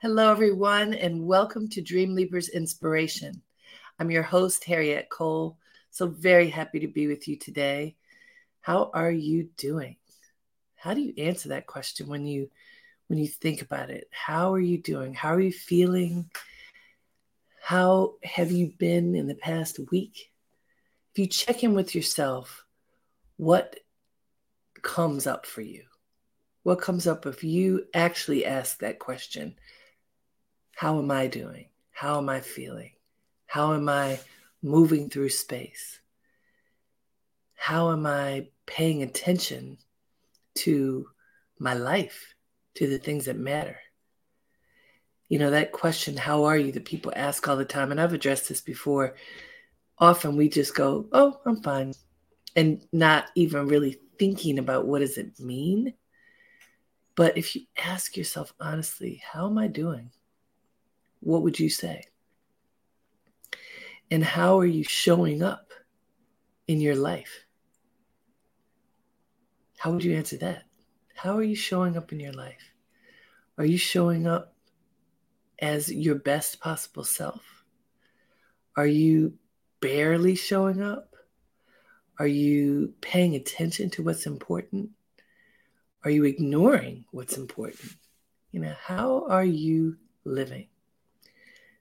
Hello, everyone, and welcome to Dream Leapers Inspiration. I'm your host, Harriet Cole. So very happy to be with you today. How are you doing? How do you answer that question when you when you think about it? How are you doing? How are you feeling? How have you been in the past week? If you check in with yourself, what comes up for you? What comes up if you actually ask that question? How am I doing? How am I feeling? How am I moving through space? How am I paying attention to my life, to the things that matter? You know, that question, how are you, that people ask all the time, and I've addressed this before. Often we just go, oh, I'm fine, and not even really thinking about what does it mean. But if you ask yourself honestly, how am I doing? What would you say? And how are you showing up in your life? How would you answer that? How are you showing up in your life? Are you showing up as your best possible self? Are you barely showing up? Are you paying attention to what's important? Are you ignoring what's important? You know, how are you living?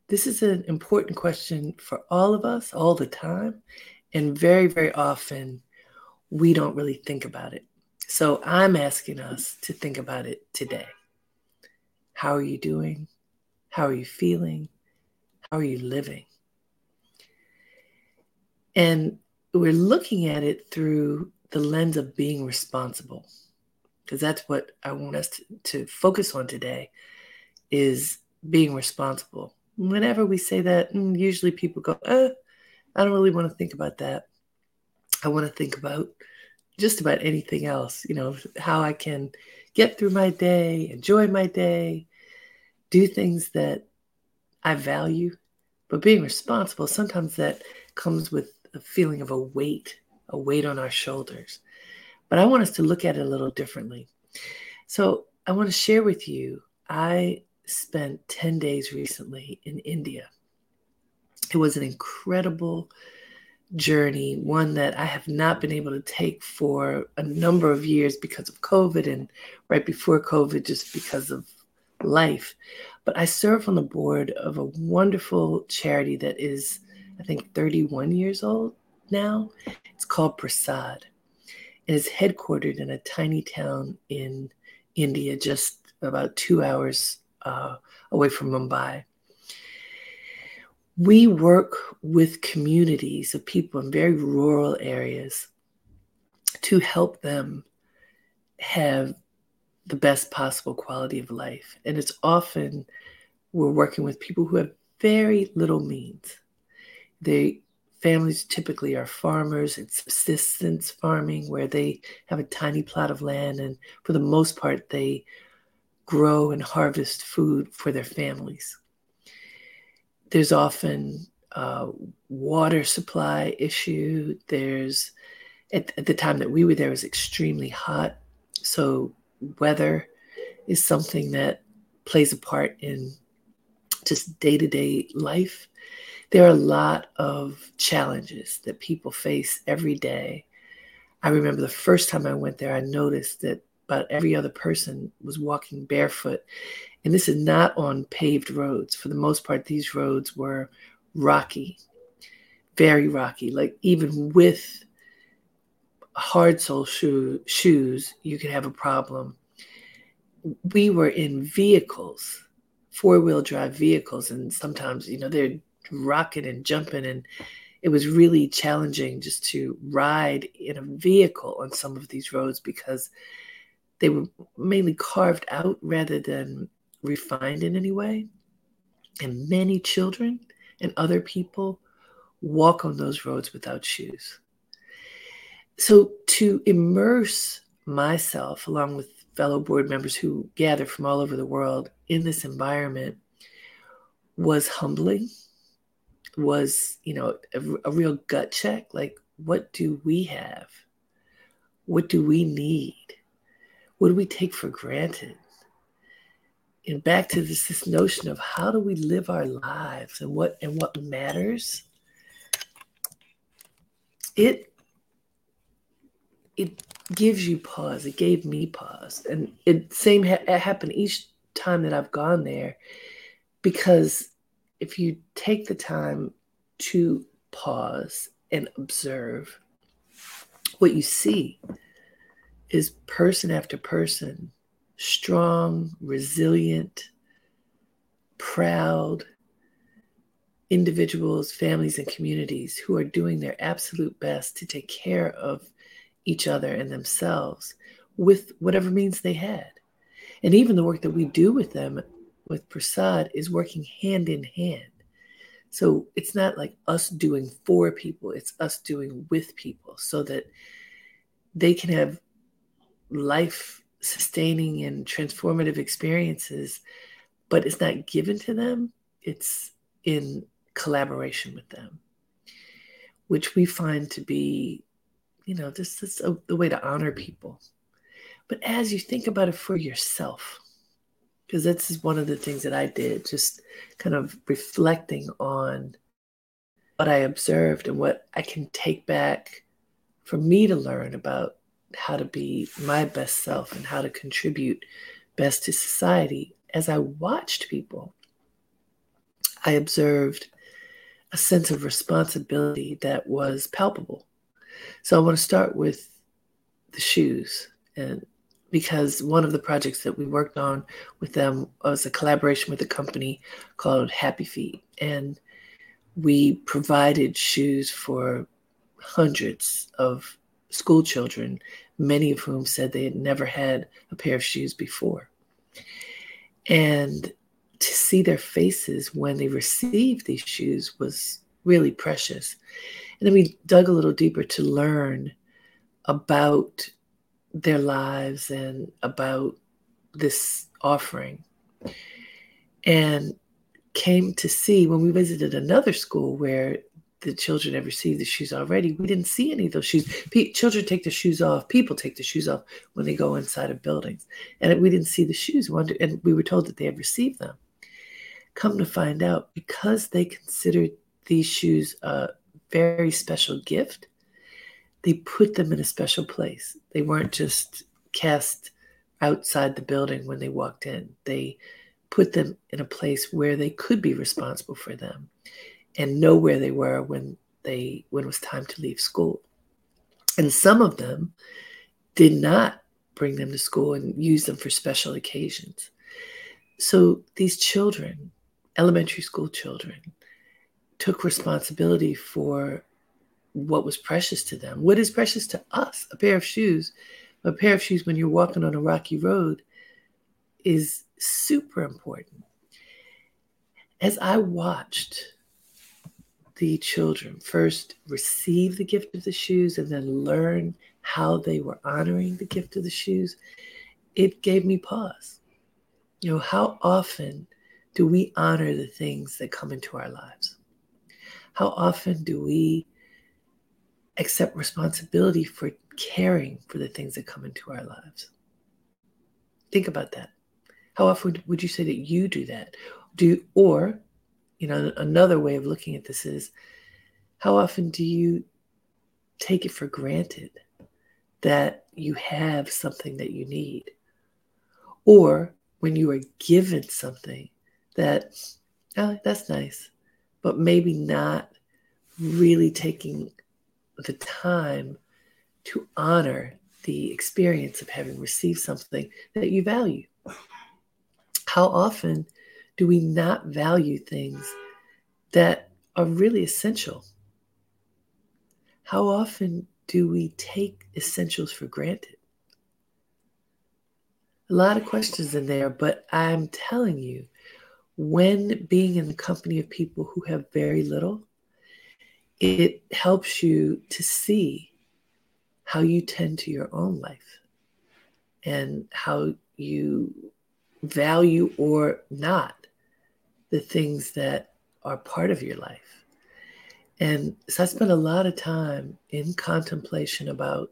This is an important question for all of us all the time. And very, very often, we don't really think about it. So I'm asking us to think about it today. How are you doing? How are you feeling? How are you living? And we're looking at it through the lens of being responsible because that's what i want us to, to, focus on today is being responsible whenever we say that, mm, usually people go, eh, I don't really want to think about that. I want to think about just about anything else, you know, how I can get through my day, enjoy my day, do things that I value. But being responsible, sometimes that comes with a feeling of a weight, a weight on our shoulders. But I want us to look at it a little differently. So I want to share with you, I spent 10 days recently in India. It was an incredible journey, one that I have not been able to take for a number of years because of COVID and right before COVID, just because of life. But I serve on the board of a wonderful charity that is, I think, 31 years old now. It's called Prasad. It is headquartered in a tiny town in India, just about two hours uh, away from Mumbai. We work with communities of people in very rural areas to help them have the best possible quality of life. And it's often we're working with people who have very little means. They families typically are farmers and subsistence farming where they have a tiny plot of land and for the most part they grow and harvest food for their families. There's often a water supply issue. There's at, at the time that we were there it was extremely hot, so weather is something that plays a part in just day to day life. There are a lot of challenges that people face every day. I remember the first time I went there, I noticed that but every other person was walking barefoot. And this is not on paved roads. For the most part, these roads were rocky, very rocky. Like even with hard sole shoe, shoes, you could have a problem. We were in vehicles, four wheel drive vehicles, and sometimes, you know, they're rocking and jumping and it was really challenging just to ride in a vehicle on some of these roads because they were mainly carved out rather than refined in any way. And many children and other people walk on those roads without shoes. So to immerse myself along with fellow board members who gather from all over the world in this environment was humbling was you know a, a real gut check like what do we have what do we need what do we take for granted? and back to this, this notion of how do we live our lives and what and what matters? It it gives you pause. It gave me pause. And it same ha- it happened each time that i've gone there because if you take the time to pause and observe what you see is person after person strong, resilient, proud individuals, families, and communities who are doing their absolute best to take care of each other and themselves with whatever means they had. And even the work that we do with them with Prasad is working hand in hand. So it's not like us doing for people, it's us doing with people so that they can have life sustaining and transformative experiences, but it's not given to them, it's in collaboration with them, which we find to be, you know, this is a, the way to honor people. But as you think about it for yourself, because this is one of the things that I did, just kind of reflecting on what I observed and what I can take back for me to learn about how to be my best self and how to contribute best to society, as I watched people, I observed a sense of responsibility that was palpable. So I want to start with the shoes and because one of the projects that we worked on with them was a collaboration with a company called Happy Feet and we provided shoes for hundreds of school children, many of whom said they had never had a pair of shoes before. And to see their faces when they received these shoes was really precious. And then we dug a little deeper to learn about their lives and about this offering. And came to see when we visited another school where the children have received the shoes already. We didn't see any of those shoes. P- children take the shoes off. People take the shoes off when they go inside of buildings, and we didn't see the shoes. And we were told that they had received them. Come to find out, because they considered these shoes a very special gift, they put them in a special place. They weren't just cast outside the building when they walked in. They put them in a place where they could be responsible for them and know where they were when they when it was time to leave school. And some of them did not bring them to school and use them for special occasions. So these children, elementary school children, took responsibility for what was precious to them. What is precious to us? A pair of shoes. A pair of shoes when you're walking on a rocky road is super important. As I watched the children first receive the gift of the shoes and then learn how they were honoring the gift of the shoes, it gave me pause. You know, how often do we honor the things that come into our lives? How often do we accept responsibility for caring for the things that come into our lives? Think about that. How often would you say that you do that? Do or you know, another way of looking at this is how often do you take it for granted that you have something that you need? Or when you are given something that, oh, that's nice, but maybe not really taking the time to honor the experience of having received something that you value. How often do we not value things that are really essential? How often do we take essentials for granted? A lot of questions in there, but I'm telling you, when being in the company of people who have very little, it helps you to see how you tend to your own life and how you value or not the things that are part of your life. And so I spent a lot of time in contemplation about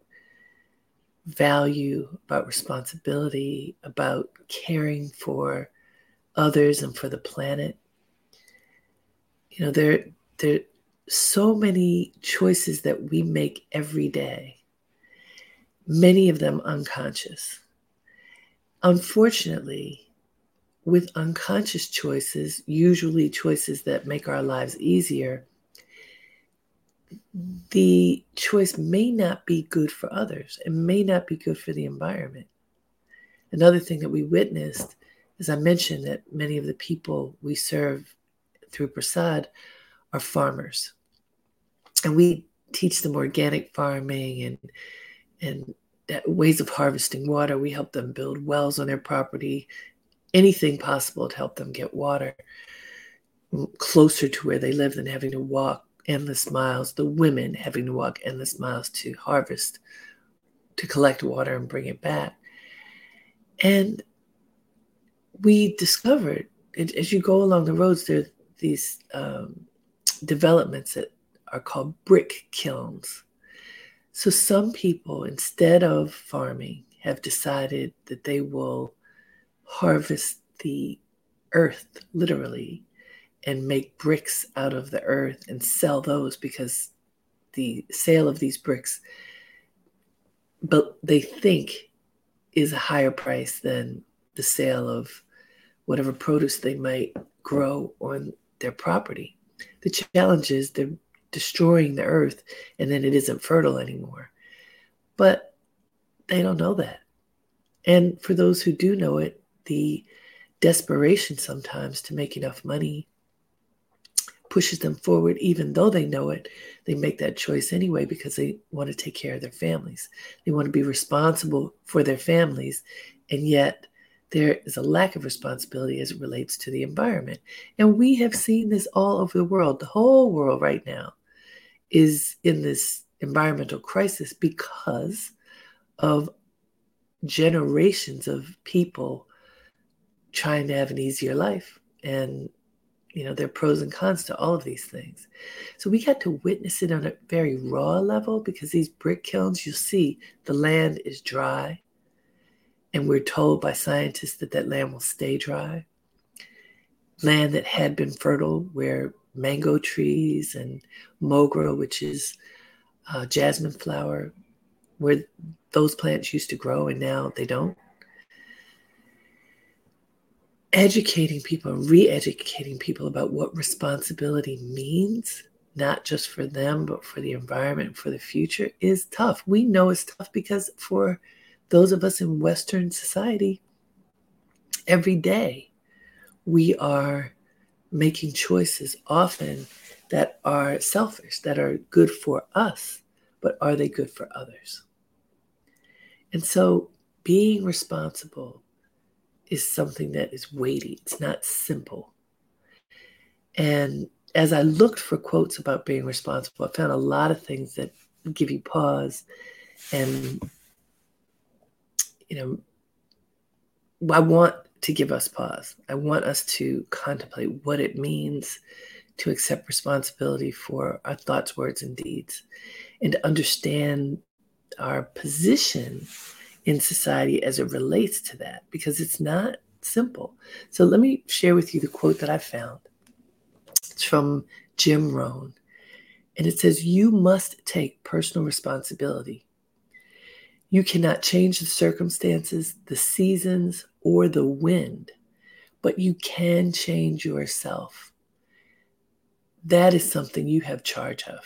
value, about responsibility, about caring for others and for the planet. You know, there, there are so many choices that we make every day, many of them unconscious. Unfortunately, with unconscious choices, usually choices that make our lives easier, the choice may not be good for others. It may not be good for the environment. Another thing that we witnessed, as I mentioned, that many of the people we serve through Prasad are farmers. And we teach them organic farming and and uh, ways of harvesting water. We help them build wells on their property, anything possible to help them get water closer to where they live than having to walk endless miles, the women having to walk endless miles to harvest, to collect water and bring it back. And we discovered, as you go along the roads, there are these um, developments that are called brick kilns. So some people, instead of farming, have decided that they will harvest the earth literally and make bricks out of the earth and sell those because the sale of these bricks but they think is a higher price than the sale of whatever produce they might grow on their property. The challenge is they're destroying the earth and then it isn't fertile anymore. But they don't know that. And for those who do know it, the desperation sometimes to make enough money pushes them forward, even though they know it. They make that choice anyway because they want to take care of their families. They want to be responsible for their families. And yet, there is a lack of responsibility as it relates to the environment. And we have seen this all over the world. The whole world right now is in this environmental crisis because of generations of people trying to have an easier life and you know, there are pros and cons to all of these things. So we got to witness it on a very raw level because these brick kilns, you see, the land is dry. And we're told by scientists that that land will stay dry. Land that had been fertile, where mango trees and mogra, which is uh, jasmine flower, where those plants used to grow and now they don't educating people, re educating people about what responsibility means, not just for them, but for the environment, for the future, is tough. We know it's tough because for those of us in Western society, every day we are making choices often that are selfish, that are good for us, but are they good for others? And so being responsible is something that is weighty, it's not simple. And as I looked for quotes about being responsible, I found a lot of things that give you pause and, you know, I want to give us pause. I want us to contemplate what it means to accept responsibility for our thoughts, words, and deeds, and to understand our position in society as it relates to that because it's not simple. So let me share with you the quote that I found. It's from Jim Rohn. And it says, You must take personal responsibility. You cannot change the circumstances, the seasons, or the wind, but you can change yourself. That is something you have charge of.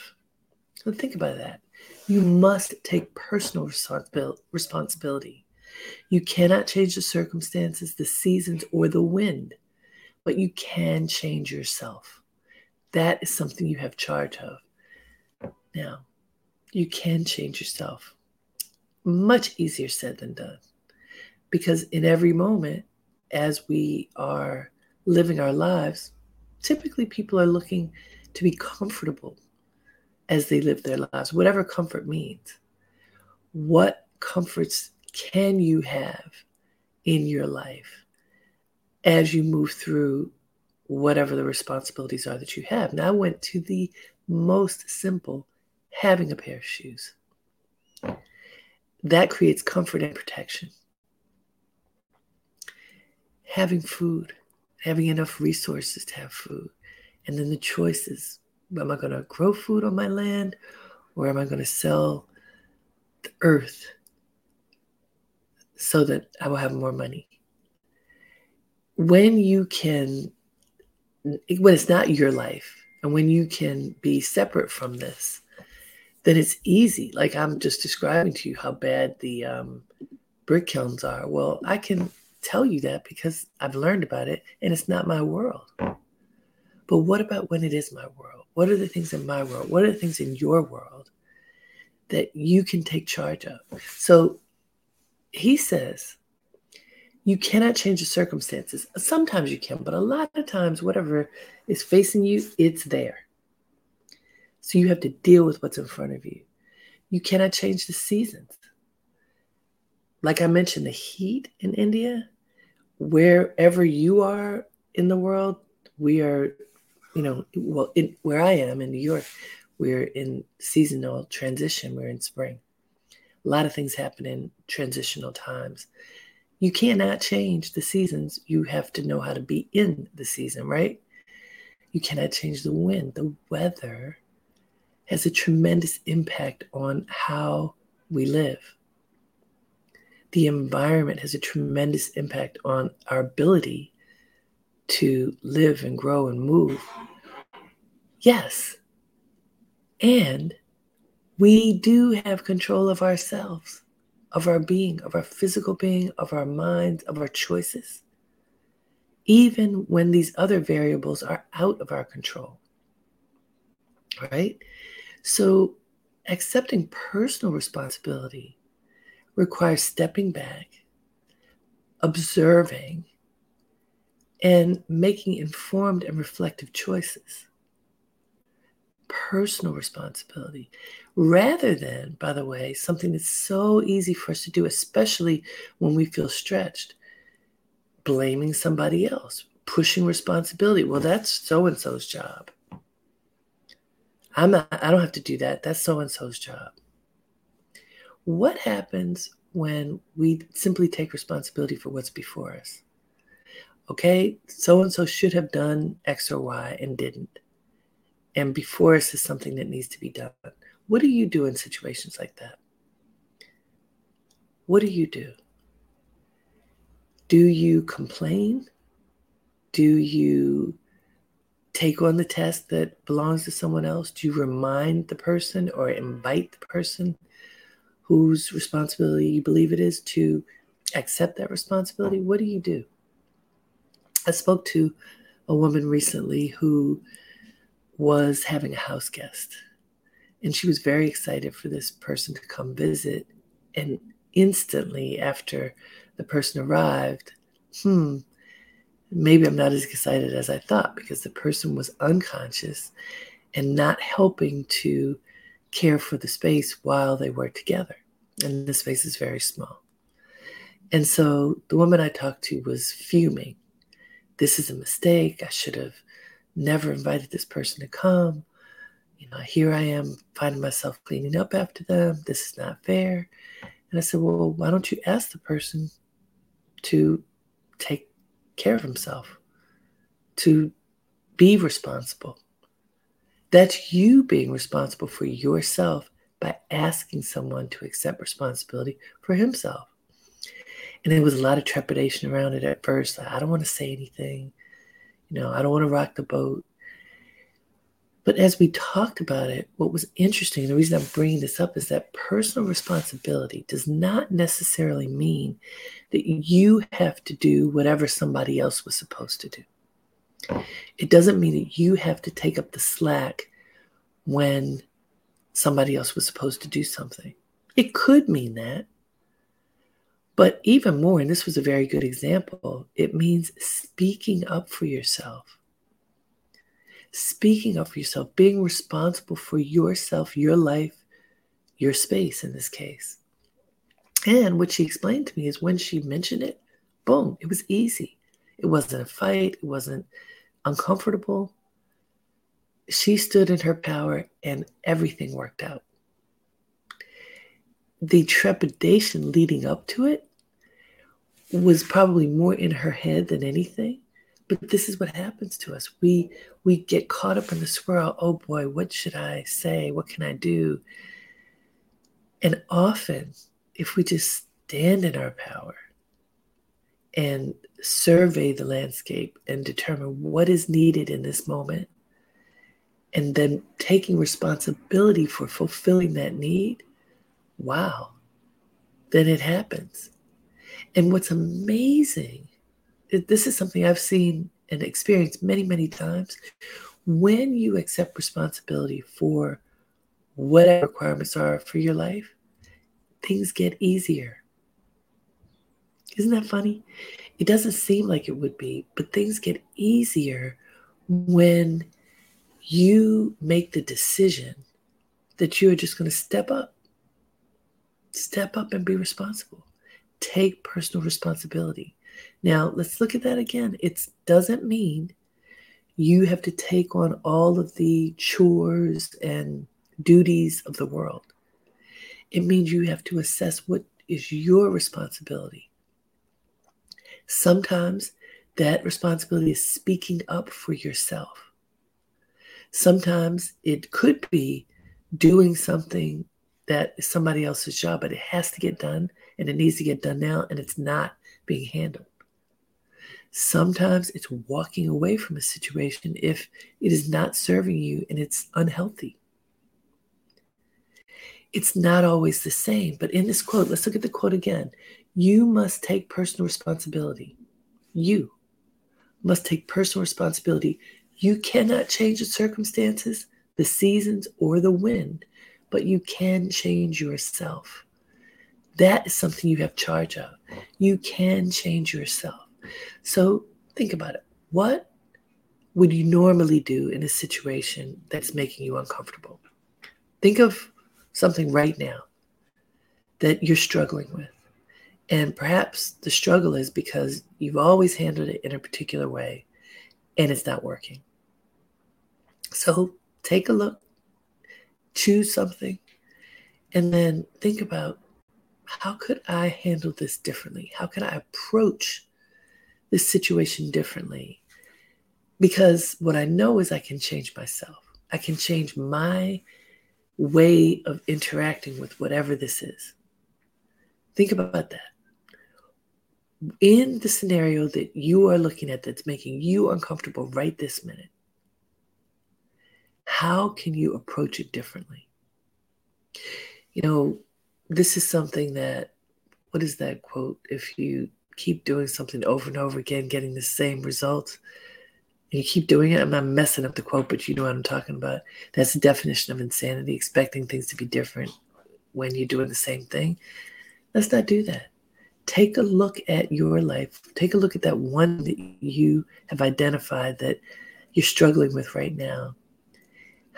So think about that. You must take personal responsibility. You cannot change the circumstances, the seasons, or the wind, but you can change yourself. That is something you have charge of. Now, you can change yourself. Much easier said than done. Because in every moment, as we are living our lives, typically people are looking to be comfortable as they live their lives, whatever comfort means. What comforts can you have in your life as you move through whatever the responsibilities are that you have? Now, I went to the most simple having a pair of shoes. That creates comfort and protection. Having food, having enough resources to have food, and then the choices am I going to grow food on my land or am I going to sell the earth so that I will have more money? When you can, when it's not your life, and when you can be separate from this, then it's easy. Like I'm just describing to you how bad the um, brick kilns are. Well, I can tell you that because I've learned about it and it's not my world. But what about when it is my world? What are the things in my world? What are the things in your world that you can take charge of? So he says, you cannot change the circumstances. Sometimes you can, but a lot of times, whatever is facing you, it's there. So you have to deal with what's in front of you. You cannot change the seasons. Like I mentioned, the heat in India, wherever you are in the world, we are you know, well, in, where I am in New York, we're in seasonal transition. We're in spring. A lot of things happen in transitional times. You cannot change the seasons. You have to know how to be in the season, right? You cannot change the wind. The weather has a tremendous impact on how we live. The environment has a tremendous impact on our ability to live and grow and move? Yes. And we do have control of ourselves, of our being, of our physical being, of our minds, of our choices, even when these other variables are out of our control. Right? So, accepting personal responsibility requires stepping back, observing, and making informed and reflective choices. Personal responsibility, rather than, by the way, something that's so easy for us to do, especially when we feel stretched, blaming somebody else, pushing responsibility. Well, that's so and so's job. I'm not, I don't have to do that. That's so and so's job. What happens when we simply take responsibility for what's before us? Okay, so and so should have done X or Y and didn't. And before us is something that needs to be done. What do you do in situations like that? What do you do? Do you complain? Do you take on the task that belongs to someone else? Do you remind the person or invite the person whose responsibility you believe it is to accept that responsibility? What do you do? I spoke to a woman recently who was having a house guest, and she was very excited for this person to come visit. And instantly after the person arrived, hmm, maybe I'm not as excited as I thought because the person was unconscious and not helping to care for the space while they were together. And the space is very small. And so the woman I talked to was fuming this is a mistake. I should have never invited this person to come. You know, here I am finding myself cleaning up after them. This is not fair. And I said, Well, why don't you ask the person to take care of himself, to be responsible? That's you being responsible for yourself by asking someone to accept responsibility for himself. And there was a lot of trepidation around it at first. Like, I don't want to say anything. You know, I don't want to rock the boat. But as we talked about it, what was interesting, the reason I'm bringing this up is that personal responsibility does not necessarily mean that you have to do whatever somebody else was supposed to do. It doesn't mean that you have to take up the slack when somebody else was supposed to do something. It could mean that, but even more, and this was a very good example, it means speaking up for yourself. Speaking up for yourself, being responsible for yourself, your life, your space in this case. And what she explained to me is when she mentioned it, boom, it was easy. It wasn't a fight, it wasn't uncomfortable. She stood in her power and everything worked out. The trepidation leading up to it was probably more in her head than anything. But this is what happens to us. We we get caught up in the swirl. Oh boy, what should I say? What can I do? And often, if we just stand in our power and survey the landscape and determine what is needed in this moment, and then taking responsibility for fulfilling that need, wow, then it happens. And what's amazing, this is something I've seen and experienced many, many times. When you accept responsibility for whatever requirements are for your life, things get easier. Isn't that funny? It doesn't seem like it would be, but things get easier when you make the decision that you're just going to step up. Step up and be responsible. Take personal responsibility. Now, let's look at that again. It doesn't mean you have to take on all of the chores and duties of the world. It means you have to assess what is your responsibility. Sometimes that responsibility is speaking up for yourself. Sometimes it could be doing something that is somebody else's job, but it has to get done and it needs to get done now and it's not being handled. Sometimes it's walking away from a situation if it is not serving you and it's unhealthy. It's not always the same, but in this quote, let's look at the quote again. You must take personal responsibility. You must take personal responsibility you cannot change the circumstances, the seasons, or the wind, but you can change yourself. That is something you have charge of. You can change yourself. So think about it. What would you normally do in a situation that's making you uncomfortable? Think of something right now that you're struggling with. And perhaps the struggle is because you've always handled it in a particular way and it's not working. So take a look, choose something, and then think about how could I handle this differently? How can I approach this situation differently? Because what I know is I can change myself. I can change my way of interacting with whatever this is. Think about that. In the scenario that you are looking at that's making you uncomfortable right this minute, how can you approach it differently? You know, this is something that, what is that quote? If you keep doing something over and over again, getting the same results, and you keep doing it, I'm not messing up the quote, but you know what I'm talking about. That's the definition of insanity, expecting things to be different when you're doing the same thing. Let's not do that. Take a look at your life. Take a look at that one that you have identified that you're struggling with right now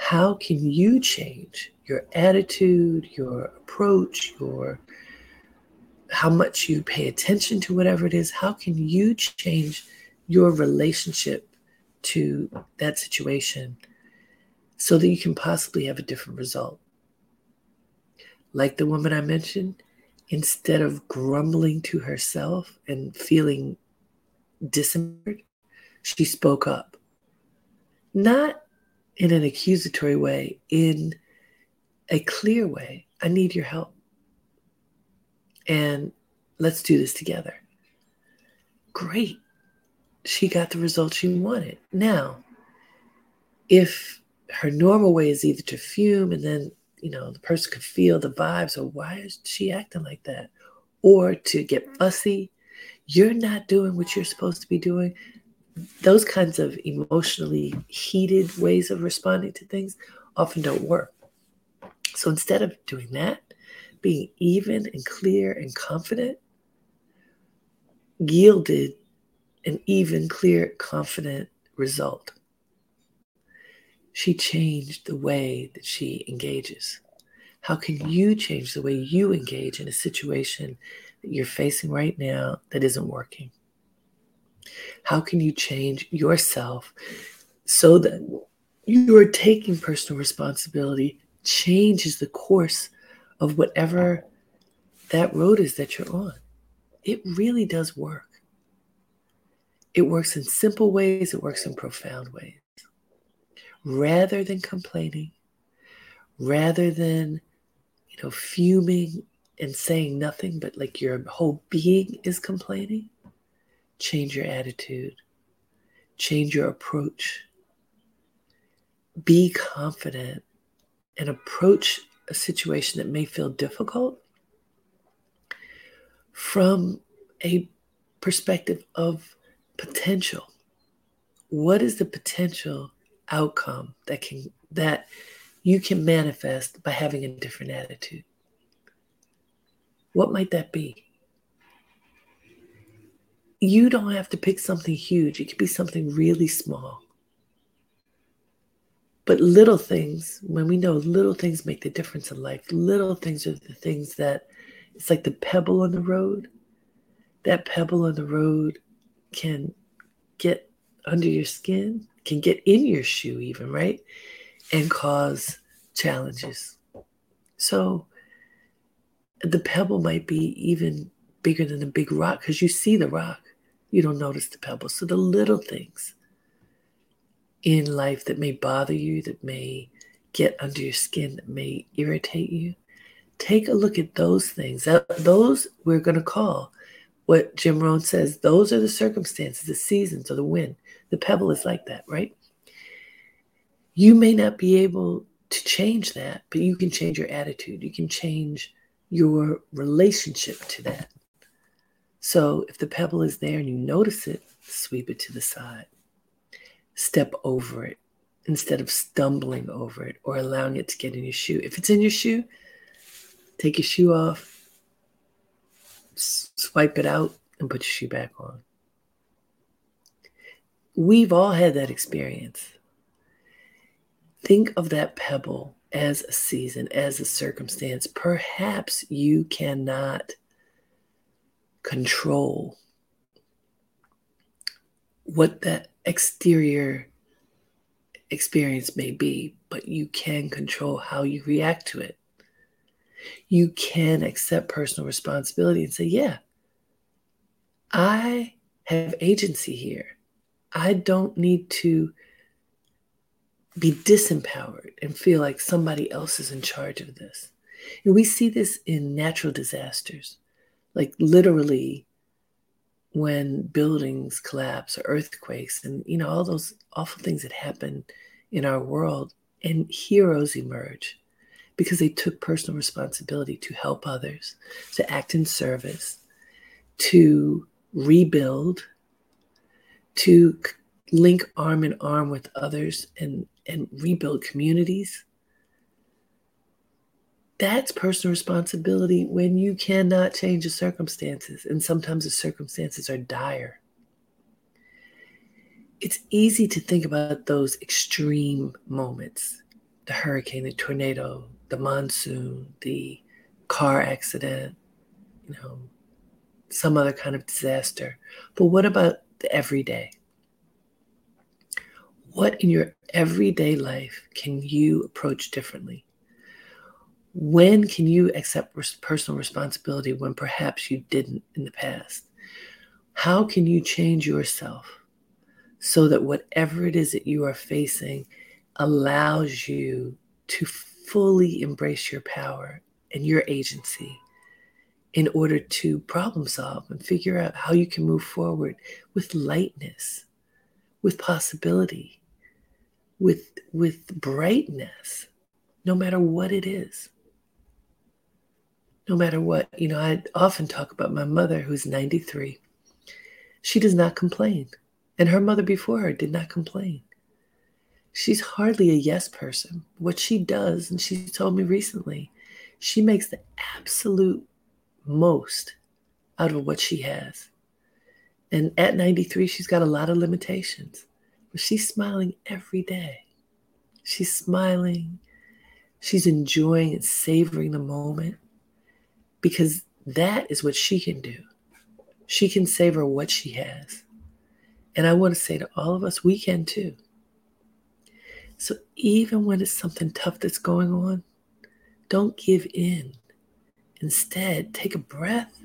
how can you change your attitude, your approach, your how much you pay attention to whatever it is? How can you change your relationship to that situation so that you can possibly have a different result? Like the woman I mentioned, instead of grumbling to herself and feeling disempowered, she spoke up. Not in an accusatory way, in a clear way. I need your help. And let's do this together. Great. She got the result she wanted. Now, if her normal way is either to fume and then, you know, the person could feel the vibes or why is she acting like that? Or to get fussy, you're not doing what you're supposed to be doing those kinds of emotionally heated ways of responding to things often don't work. So instead of doing that, being even and clear and confident yielded an even, clear, confident result. She changed the way that she engages. How can you change the way you engage in a situation that you're facing right now that isn't working? How can you change yourself so that you are taking personal responsibility changes the course of whatever that road is that you're on? It really does work. It works in simple ways, it works in profound ways. Rather than complaining, rather than, you know, fuming and saying nothing, but like your whole being is complaining, change your attitude, change your approach. Be confident and approach a situation that may feel difficult from a perspective of potential. What is the potential outcome that can that you can manifest by having a different attitude? What might that be? You don't have to pick something huge. It could be something really small. But little things, when we know little things make the difference in life, little things are the things that it's like the pebble on the road. That pebble on the road can get under your skin, can get in your shoe, even, right? And cause challenges. So the pebble might be even bigger than the big rock because you see the rock. You don't notice the pebble. So the little things in life that may bother you, that may get under your skin, that may irritate you, take a look at those things. Those we're going to call what Jim Rohn says, those are the circumstances, the seasons, or the wind. The pebble is like that, right? You may not be able to change that, but you can change your attitude. You can change your relationship to that. So if the pebble is there and you notice it, sweep it to the side. Step over it instead of stumbling over it or allowing it to get in your shoe. If it's in your shoe, take your shoe off, swipe it out, and put your shoe back on. We've all had that experience. Think of that pebble as a season, as a circumstance. Perhaps you cannot control what that exterior experience may be, but you can control how you react to it you can accept personal responsibility and say, yeah, I have agency here. I don't need to be disempowered and feel like somebody else is in charge of this. And we see this in natural disasters, like literally when buildings collapse or earthquakes and you know all those awful things that happen in our world and heroes emerge because they took personal responsibility to help others, to act in service, to rebuild, to link arm in arm with others and, and rebuild communities. That's personal responsibility when you cannot change the circumstances, and sometimes the circumstances are dire. It's easy to think about those extreme moments the hurricane, the tornado, the monsoon, the car accident, you know, some other kind of disaster. But what about the everyday? What in your everyday life can you approach differently? When can you accept personal responsibility when perhaps you didn't in the past? How can you change yourself so that whatever it is that you are facing allows you to fully embrace your power and your agency in order to problem solve and figure out how you can move forward with lightness, with possibility, with, with brightness, no matter what it is. No matter what, you know, I often talk about my mother who's 93. She does not complain. And her mother before her did not complain. She's hardly a yes person. What she does, and she told me recently, she makes the absolute most out of what she has. And at 93, she's got a lot of limitations, but she's smiling every day. She's smiling. She's enjoying and savoring the moment because that is what she can do. She can savor what she has. And I want to say to all of us, we can too. So even when it's something tough that's going on, don't give in. Instead, take a breath,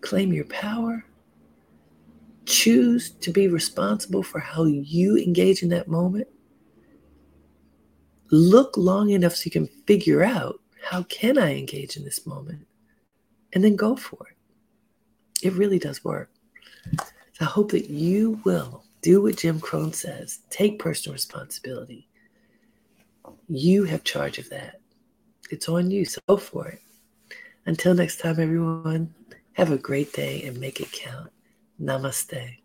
claim your power, choose to be responsible for how you engage in that moment, look long enough so you can figure out how can I engage in this moment and then go for it. It really does work. I hope that you will do what Jim Rohn says take personal responsibility. You have charge of that. It's on you, so go for it. Until next time, everyone, have a great day and make it count. Namaste.